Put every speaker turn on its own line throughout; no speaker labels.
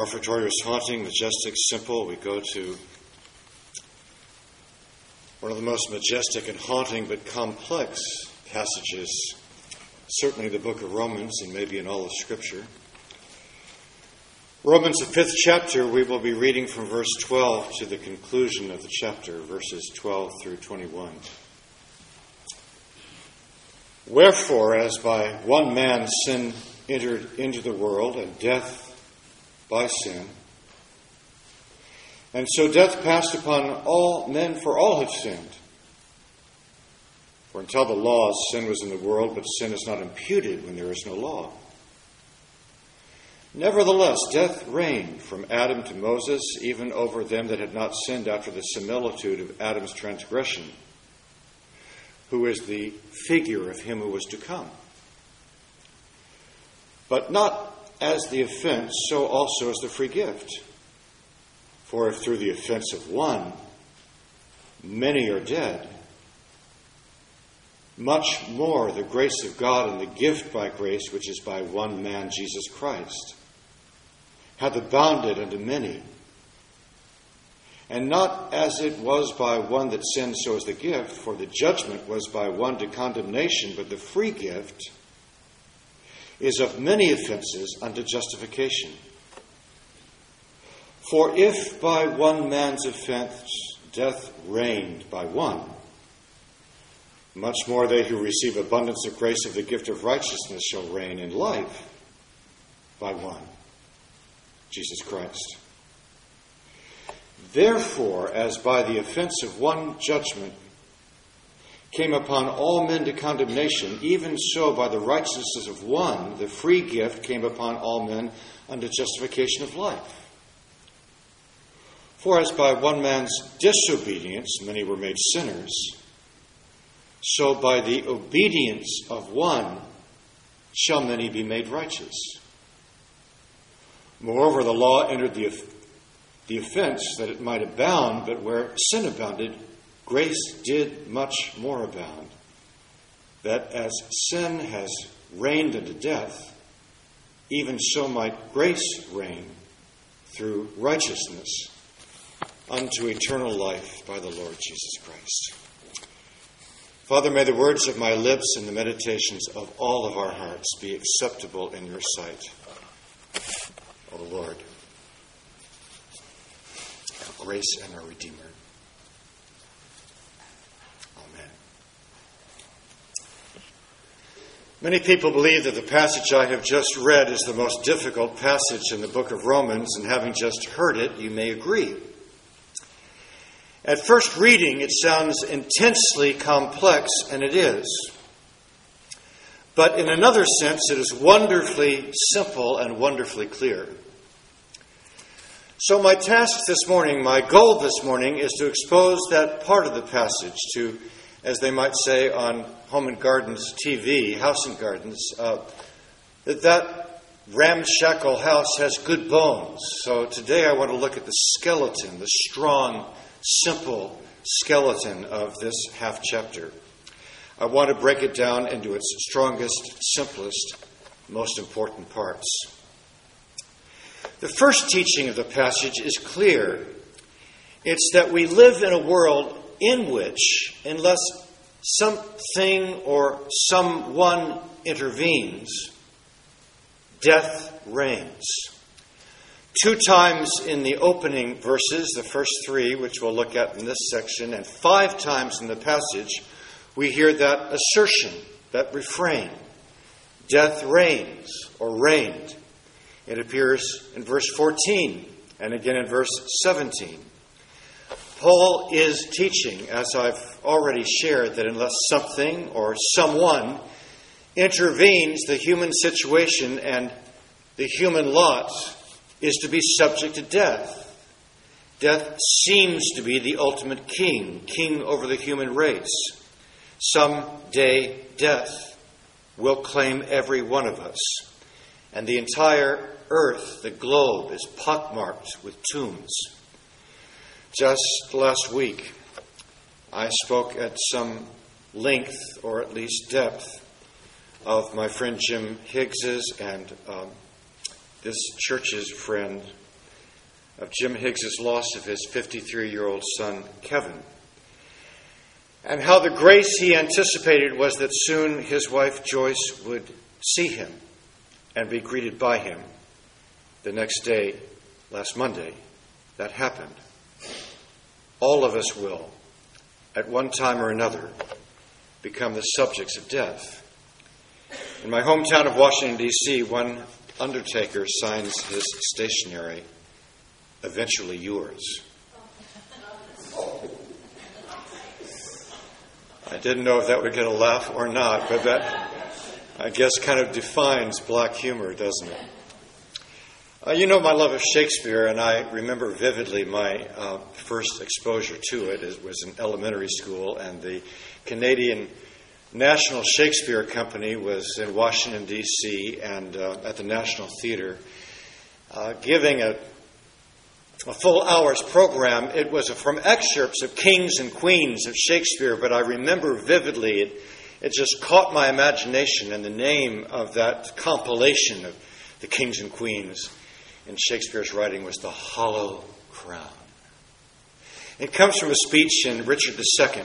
Offertory was haunting, majestic, simple. We go to one of the most majestic and haunting but complex passages, certainly the book of Romans and maybe in all of Scripture. Romans, the fifth chapter, we will be reading from verse 12 to the conclusion of the chapter, verses 12 through 21. Wherefore, as by one man sin entered into the world, and death by sin, and so death passed upon all men, for all have sinned. For until the law, sin was in the world, but sin is not imputed when there is no law. Nevertheless, death reigned from Adam to Moses, even over them that had not sinned after the similitude of Adam's transgression, who is the figure of him who was to come. But not as the offense, so also as the free gift. For if through the offense of one many are dead, much more the grace of God and the gift by grace, which is by one man, Jesus Christ, hath abounded unto many. And not as it was by one that sinned, so is the gift, for the judgment was by one to condemnation, but the free gift is of many offenses unto justification. For if by one man's offense death reigned by one, much more they who receive abundance of grace of the gift of righteousness shall reign in life by one, Jesus Christ. Therefore, as by the offense of one judgment came upon all men to condemnation, even so by the righteousness of one, the free gift came upon all men unto justification of life. For as by one man's disobedience many were made sinners, so by the obedience of one shall many be made righteous. Moreover, the law entered the, the offense that it might abound, but where sin abounded, grace did much more abound. That as sin has reigned unto death, even so might grace reign through righteousness unto eternal life by the Lord Jesus Christ. Father, may the words of my lips and the meditations of all of our hearts be acceptable in your sight. O Lord, our grace and our Redeemer. Amen. Many people believe that the passage I have just read is the most difficult passage in the book of Romans, and having just heard it, you may agree. At first reading, it sounds intensely complex, and it is. But in another sense, it is wonderfully simple and wonderfully clear. So, my task this morning, my goal this morning, is to expose that part of the passage to, as they might say on Home and Gardens TV, House and Gardens, uh, that that ramshackle house has good bones. So, today I want to look at the skeleton, the strong simple skeleton of this half chapter. I want to break it down into its strongest, simplest, most important parts. The first teaching of the passage is clear. It's that we live in a world in which, unless something or someone intervenes, death reigns. Two times in the opening verses, the first three, which we'll look at in this section, and five times in the passage, we hear that assertion, that refrain death reigns or reigned. It appears in verse 14 and again in verse 17. Paul is teaching, as I've already shared, that unless something or someone intervenes, the human situation and the human lot is to be subject to death. Death seems to be the ultimate king, king over the human race. Someday, death will claim every one of us, and the entire earth, the globe, is pockmarked with tombs. Just last week, I spoke at some length, or at least depth, of my friend Jim Higgs's and um, this church's friend of Jim Higgs's loss of his 53 year old son, Kevin, and how the grace he anticipated was that soon his wife Joyce would see him and be greeted by him. The next day, last Monday, that happened. All of us will, at one time or another, become the subjects of death. In my hometown of Washington, D.C., one undertaker signs his stationery, eventually yours. I didn't know if that would get a laugh or not, but that, I guess, kind of defines black humor, doesn't it? Uh, you know my love of Shakespeare, and I remember vividly my uh, first exposure to it. It was in elementary school, and the Canadian National Shakespeare Company was in Washington, D.C., and uh, at the National Theater, uh, giving a, a full hour's program. It was from excerpts of Kings and Queens of Shakespeare, but I remember vividly it, it just caught my imagination, and the name of that compilation of the Kings and Queens in Shakespeare's writing was The Hollow Crown. It comes from a speech in Richard II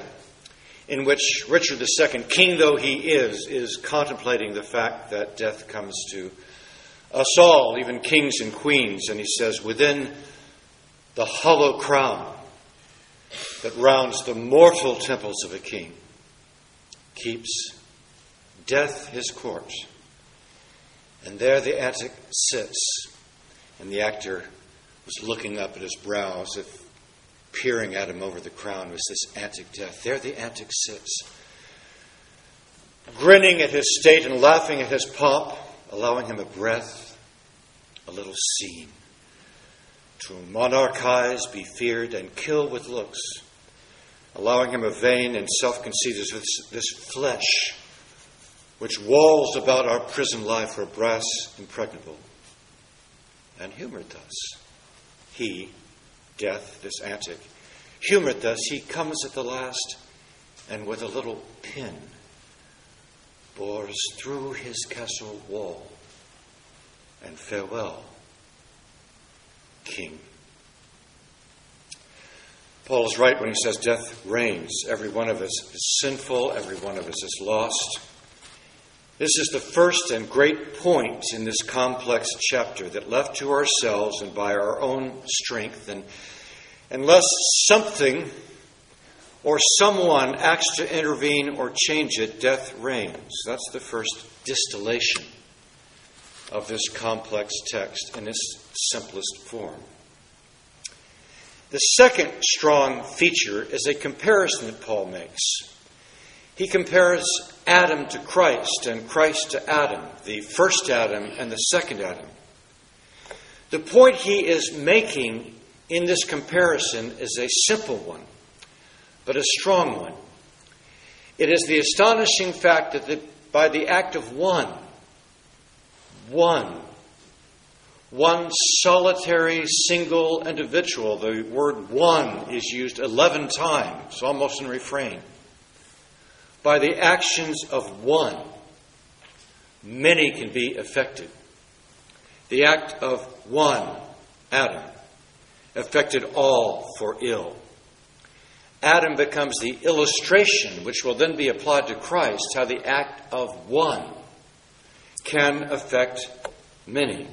in which Richard II, king though he is, is contemplating the fact that death comes to us all, even kings and queens. And he says, Within the hollow crown that rounds the mortal temples of a king keeps death his court. And there the antic sits, and the actor was looking up at his brow as if peering at him over the crown was this antic death. There the antic sits, grinning at his state and laughing at his pomp, allowing him a breath, a little scene. To monarchize, be feared, and kill with looks, allowing him a vain and self conceit as this, this flesh which walls about our prison life are brass impregnable, and humored thus. He, death, this antic, humored thus, he comes at the last and with a little pin bores through his castle wall and farewell, King. Paul is right when he says death reigns. Every one of us is sinful, every one of us is lost. This is the first and great point in this complex chapter that left to ourselves and by our own strength, and unless something or someone acts to intervene or change it, death reigns. That's the first distillation of this complex text in its simplest form. The second strong feature is a comparison that Paul makes. He compares Adam to Christ and Christ to Adam, the first Adam and the second Adam. The point he is making in this comparison is a simple one, but a strong one. It is the astonishing fact that the, by the act of one, one, one solitary single individual, the word one is used 11 times, almost in refrain by the actions of one, many can be affected. The act of one, Adam, affected all for ill. Adam becomes the illustration, which will then be applied to Christ, how the act of one can affect many.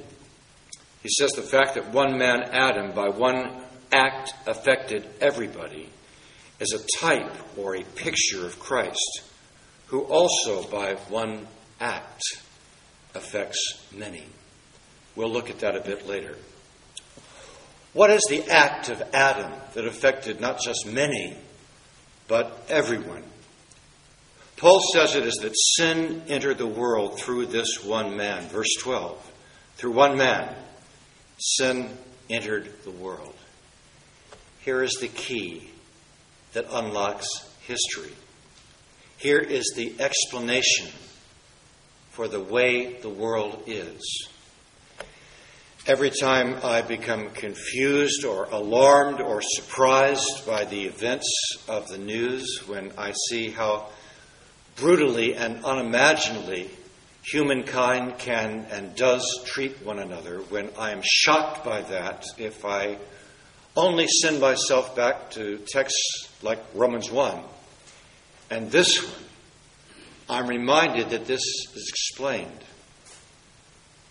He says the fact that one man, Adam, by one act affected everybody as a type or a picture of Christ, who also by one act affects many. We'll look at that a bit later. What is the act of Adam that affected not just many, but everyone? Paul says it is that sin entered the world through this one man. Verse 12. Through one man, sin entered the world. Here is the key that unlocks history. Here is the explanation for the way the world is. Every time I become confused or alarmed or surprised by the events of the news, when I see how brutally and unimaginably humankind can and does treat one another, when I am shocked by that, if I only send myself back to texts like Romans 1 and this one, I'm reminded that this is explained.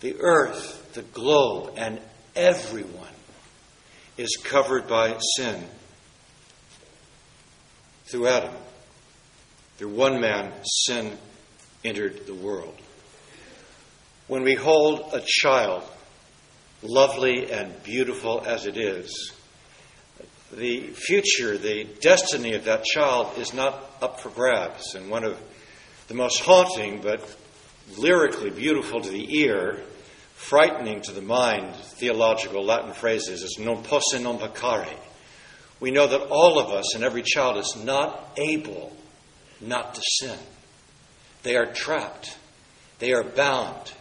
The earth, the globe, and everyone is covered by sin. Through Adam, through one man, sin entered the world. When we hold a child, lovely and beautiful as it is, the future, the destiny of that child is not up for grabs. And one of the most haunting, but lyrically beautiful to the ear, frightening to the mind, theological Latin phrases is non posse non peccare. We know that all of us and every child is not able not to sin. They are trapped. They are bound.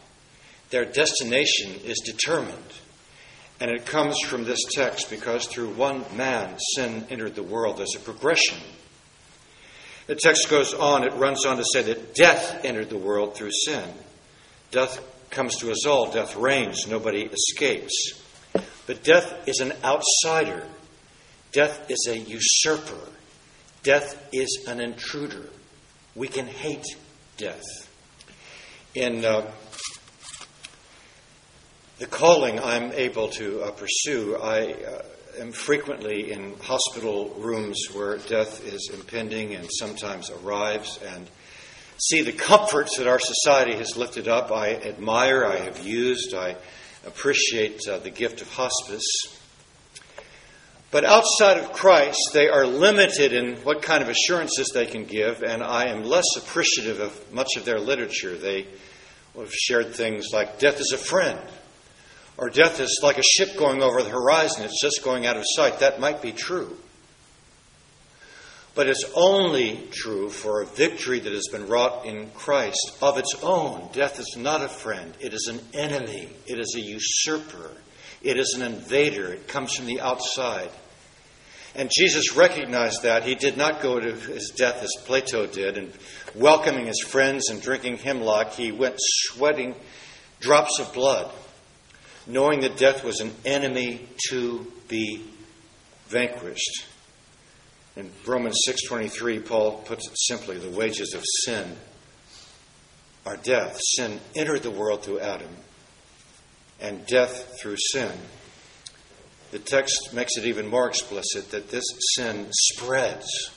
Their destination is determined. And it comes from this text because through one man sin entered the world. There's a progression. The text goes on, it runs on to say that death entered the world through sin. Death comes to us all, death reigns, nobody escapes. But death is an outsider, death is a usurper, death is an intruder. We can hate death. In uh, the calling I'm able to uh, pursue, I uh, am frequently in hospital rooms where death is impending and sometimes arrives and see the comforts that our society has lifted up. I admire, I have used, I appreciate uh, the gift of hospice. But outside of Christ, they are limited in what kind of assurances they can give, and I am less appreciative of much of their literature. They have shared things like death is a friend, or death is like a ship going over the horizon, it's just going out of sight. That might be true. But it's only true for a victory that has been wrought in Christ of its own. Death is not a friend, it is an enemy, it is a usurper, it is an invader, it comes from the outside. And Jesus recognized that. He did not go to his death as Plato did and welcoming his friends and drinking hemlock. He went sweating drops of blood, knowing that death was an enemy to be vanquished. In Romans 6:23, Paul puts it simply, the wages of sin are death. Sin entered the world through Adam, and death through sin the text makes it even more explicit that this sin spreads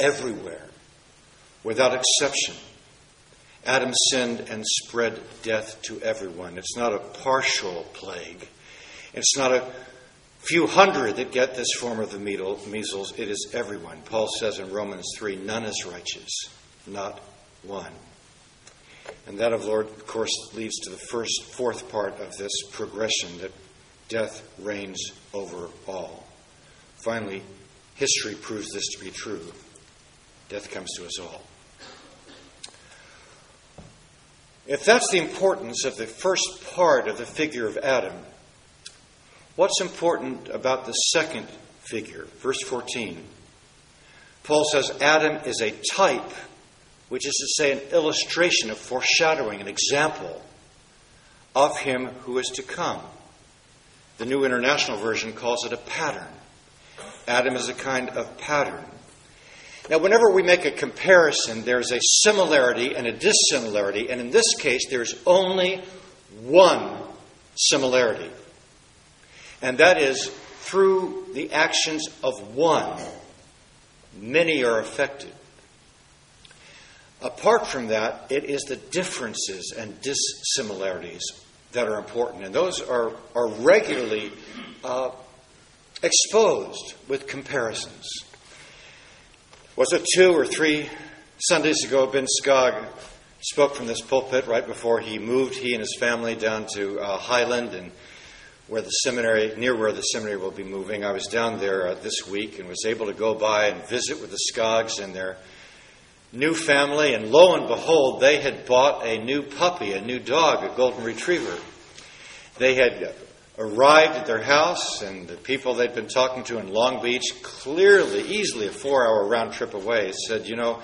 everywhere without exception. Adam sinned and spread death to everyone. It's not a partial plague. It's not a few hundred that get this form of the measles. It is everyone. Paul says in Romans 3 none is righteous, not one. And that, of Lord, of course, leads to the first, fourth part of this progression that death reigns over all. Finally, history proves this to be true. Death comes to us all. If that's the importance of the first part of the figure of Adam, what's important about the second figure? Verse 14. Paul says Adam is a type, which is to say, an illustration, a foreshadowing, an example of him who is to come. The New International Version calls it a pattern. Adam is a kind of pattern. Now, whenever we make a comparison, there's a similarity and a dissimilarity, and in this case, there's only one similarity. And that is through the actions of one, many are affected. Apart from that, it is the differences and dissimilarities that are important, and those are, are regularly uh, exposed with comparisons. Was it two or three Sundays ago, Ben Skog spoke from this pulpit right before he moved, he and his family, down to uh, Highland and where the seminary, near where the seminary will be moving. I was down there uh, this week and was able to go by and visit with the Skogs and their new family, and lo and behold, they had bought a new puppy, a new dog, a golden retriever. They had arrived at their house, and the people they'd been talking to in Long Beach, clearly, easily a four hour round trip away, said, You know,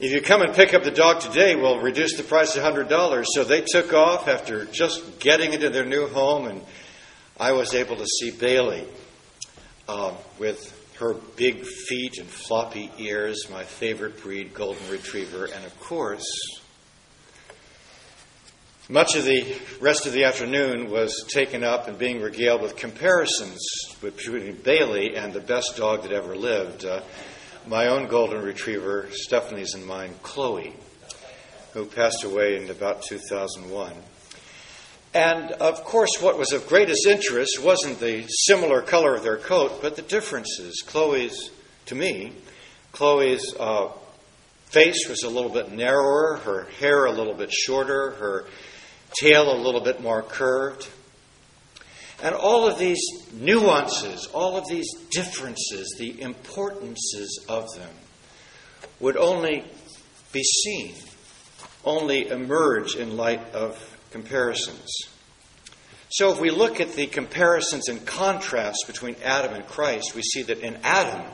If you come and pick up the dog today, we'll reduce the price to $100. So they took off after just getting into their new home, and I was able to see Bailey uh, with her big feet and floppy ears, my favorite breed, Golden Retriever, and of course, much of the rest of the afternoon was taken up and being regaled with comparisons between Bailey and the best dog that ever lived, uh, my own golden retriever, Stephanie's and mine, Chloe, who passed away in about 2001. And of course, what was of greatest interest wasn't the similar color of their coat, but the differences. Chloe's, to me, Chloe's uh, face was a little bit narrower, her hair a little bit shorter, her tail a little bit more curved. And all of these nuances, all of these differences, the importances of them, would only be seen, only emerge in light of comparisons. So, if we look at the comparisons and contrasts between Adam and Christ, we see that in Adam,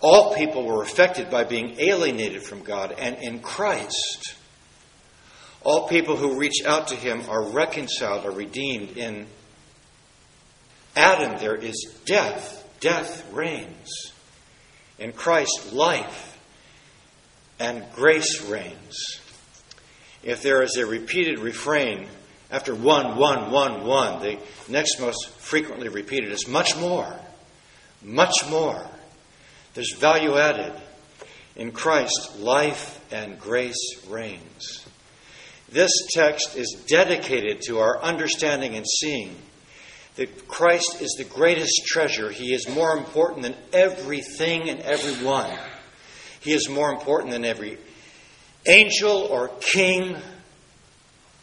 all people were affected by being alienated from God, and in Christ, all people who reach out to him are reconciled, are redeemed. In Adam, there is death. Death reigns. In Christ, life and grace reigns. If there is a repeated refrain after one, one, one, one, the next most frequently repeated is much more, much more. There's value added. In Christ, life and grace reigns. This text is dedicated to our understanding and seeing that Christ is the greatest treasure. He is more important than everything and everyone. He is more important than every angel or king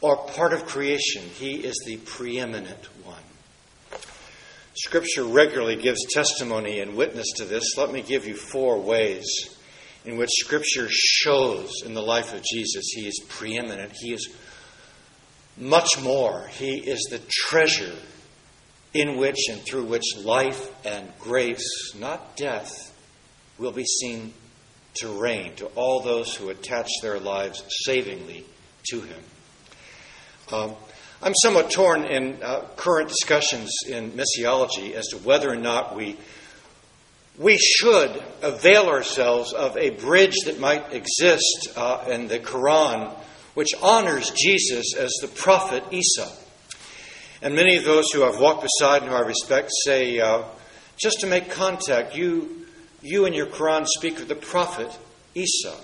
or part of creation. He is the preeminent one. Scripture regularly gives testimony and witness to this. Let me give you four ways in which Scripture shows in the life of Jesus he is preeminent. He is much more. He is the treasure in which and through which life and grace, not death, will be seen to reign to all those who attach their lives savingly to him. Um, I'm somewhat torn in uh, current discussions in missiology as to whether or not we we should avail ourselves of a bridge that might exist uh, in the Quran, which honors Jesus as the prophet Isa. And many of those who I've walked beside and who I respect say, uh, just to make contact, you, you in your Quran speak of the prophet Isa.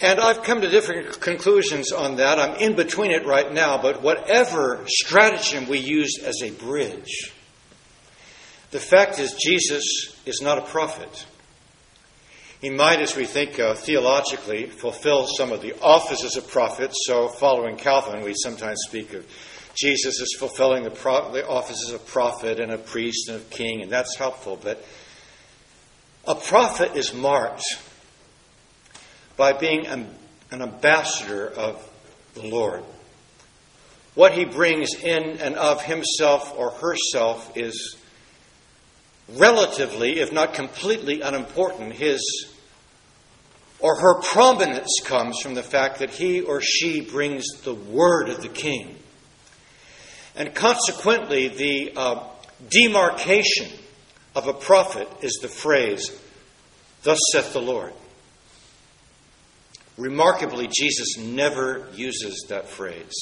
And I've come to different conclusions on that. I'm in between it right now, but whatever stratagem we use as a bridge, the fact is, Jesus is not a prophet. He might, as we think uh, theologically, fulfill some of the offices of prophets. So, following Calvin, we sometimes speak of Jesus as fulfilling the, pro- the offices of prophet and of priest and of king, and that's helpful. But a prophet is marked by being an, an ambassador of the Lord. What he brings in and of himself or herself is relatively, if not completely unimportant, his or her prominence comes from the fact that he or she brings the word of the king. And consequently, the uh, demarcation of a prophet is the phrase, Thus saith the Lord. Remarkably, Jesus never uses that phrase.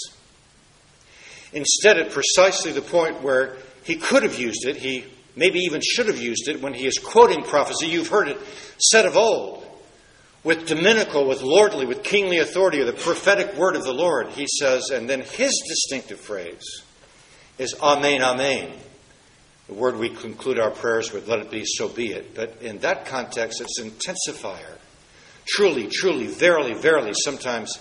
Instead, at precisely the point where he could have used it, he maybe even should have used it when he is quoting prophecy. You've heard it said of old with dominical, with lordly, with kingly authority, the prophetic word of the Lord, he says, and then his distinctive phrase is Amen, Amen. The word we conclude our prayers with, let it be, so be it. But in that context, it's intensifier. Truly, truly, verily, verily, sometimes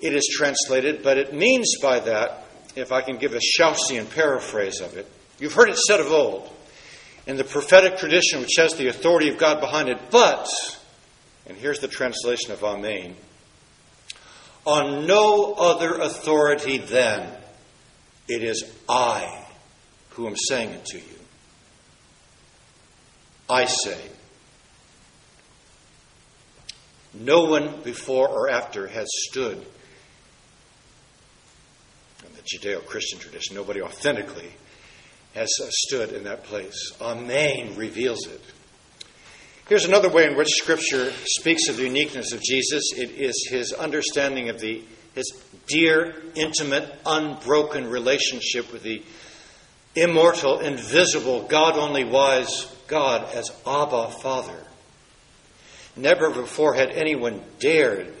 it is translated, but it means by that, if I can give a Shousian paraphrase of it, You've heard it said of old in the prophetic tradition, which has the authority of God behind it, but, and here's the translation of Amen, on no other authority than it is I who am saying it to you. I say. No one before or after has stood in the Judeo Christian tradition, nobody authentically has uh, stood in that place. Amen reveals it. Here's another way in which Scripture speaks of the uniqueness of Jesus it is his understanding of the, his dear, intimate, unbroken relationship with the immortal, invisible, God only wise God as Abba Father. Never before had anyone dared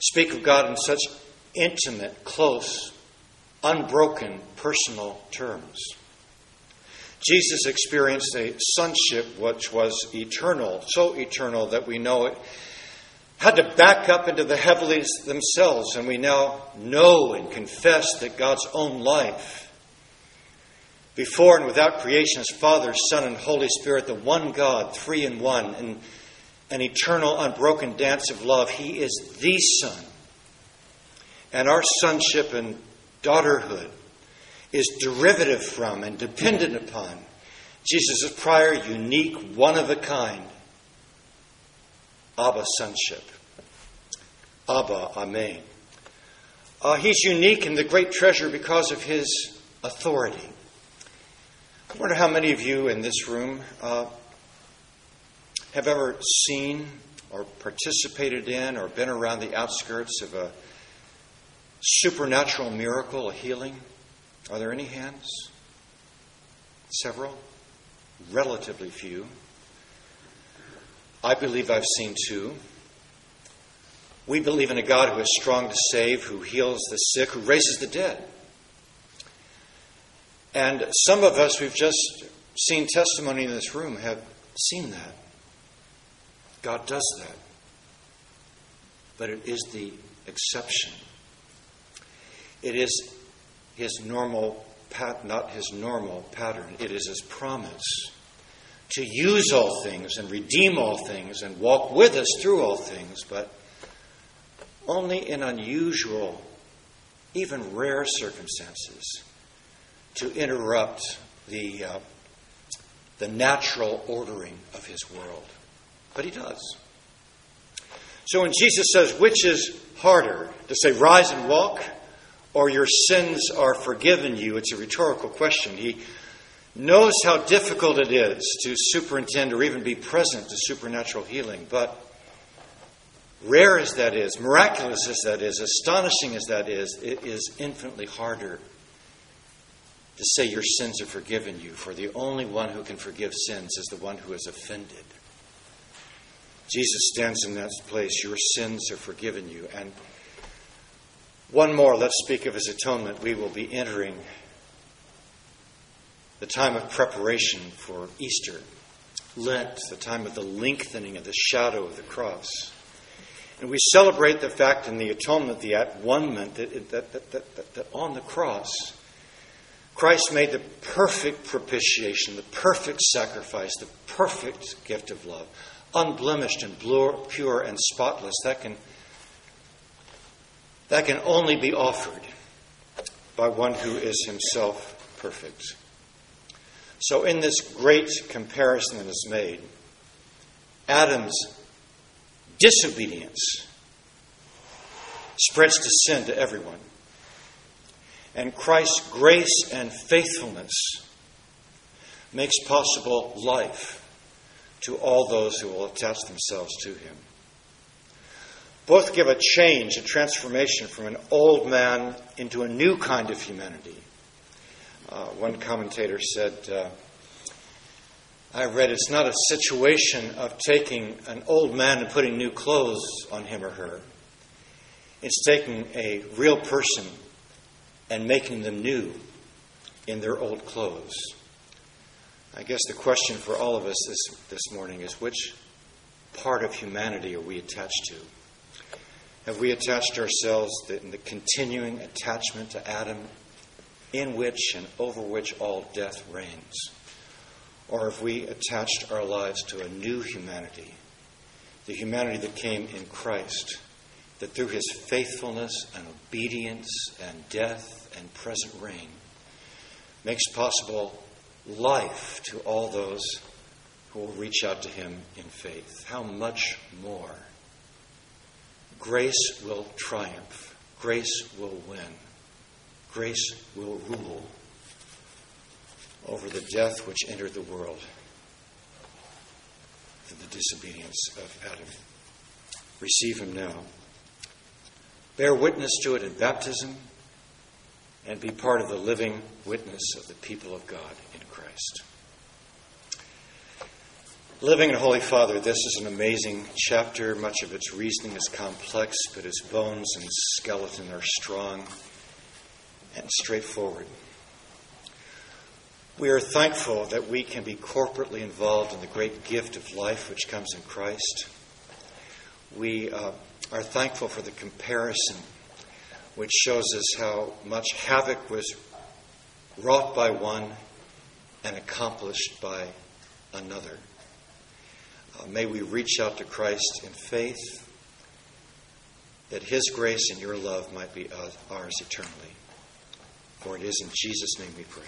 speak of God in such intimate, close, unbroken, personal terms. Jesus experienced a sonship which was eternal, so eternal that we know it had to back up into the heavens themselves, and we now know and confess that God's own life, before and without creation, as Father, Son, and Holy Spirit, the one God, three in one, in an eternal, unbroken dance of love, He is the Son. And our sonship and daughterhood is derivative from and dependent upon Jesus' prior, unique, one of a kind Abba sonship. Abba, Amen. Uh, he's unique in the great treasure because of his authority. I wonder how many of you in this room uh, have ever seen or participated in or been around the outskirts of a supernatural miracle, a healing. Are there any hands? Several? Relatively few. I believe I've seen two. We believe in a God who is strong to save, who heals the sick, who raises the dead. And some of us we've just seen testimony in this room have seen that. God does that. But it is the exception. It is his normal pat, not his normal pattern. It is his promise to use all things and redeem all things and walk with us through all things, but only in unusual, even rare circumstances to interrupt the, uh, the natural ordering of his world. But he does. So when Jesus says, which is harder, to say, rise and walk, or your sins are forgiven you, it's a rhetorical question. He knows how difficult it is to superintend or even be present to supernatural healing. But rare as that is, miraculous as that is, astonishing as that is, it is infinitely harder to say your sins are forgiven you, for the only one who can forgive sins is the one who is offended. Jesus stands in that place, your sins are forgiven you. And one more, let's speak of his atonement. We will be entering the time of preparation for Easter, Lent, the time of the lengthening of the shadow of the cross. And we celebrate the fact in the atonement, the at one that, that, that, that, that on the cross, Christ made the perfect propitiation, the perfect sacrifice, the perfect gift of love, unblemished and pure and spotless. That can, that can only be offered by one who is himself perfect. So, in this great comparison that is made, Adam's disobedience spreads to sin to everyone. And Christ's grace and faithfulness makes possible life to all those who will attach themselves to him. Both give a change, a transformation from an old man into a new kind of humanity uh, one commentator said, uh, I read it's not a situation of taking an old man and putting new clothes on him or her. It's taking a real person and making them new in their old clothes. I guess the question for all of us this, this morning is which part of humanity are we attached to? Have we attached ourselves in the continuing attachment to Adam in which and over which all death reigns? Or have we attached our lives to a new humanity, the humanity that came in Christ, that through his faithfulness and obedience and death and present reign makes possible life to all those who will reach out to him in faith. How much more? Grace will triumph. Grace will win. Grace will rule over the death which entered the world through the disobedience of Adam. Receive him now. Bear witness to it in baptism and be part of the living witness of the people of God in Christ. Living in Holy Father, this is an amazing chapter. Much of its reasoning is complex, but its bones and skeleton are strong and straightforward. We are thankful that we can be corporately involved in the great gift of life which comes in Christ. We uh, are thankful for the comparison which shows us how much havoc was wrought by one and accomplished by another. Uh, may we reach out to Christ in faith that His grace and your love might be ours eternally. For it is in Jesus' name we pray.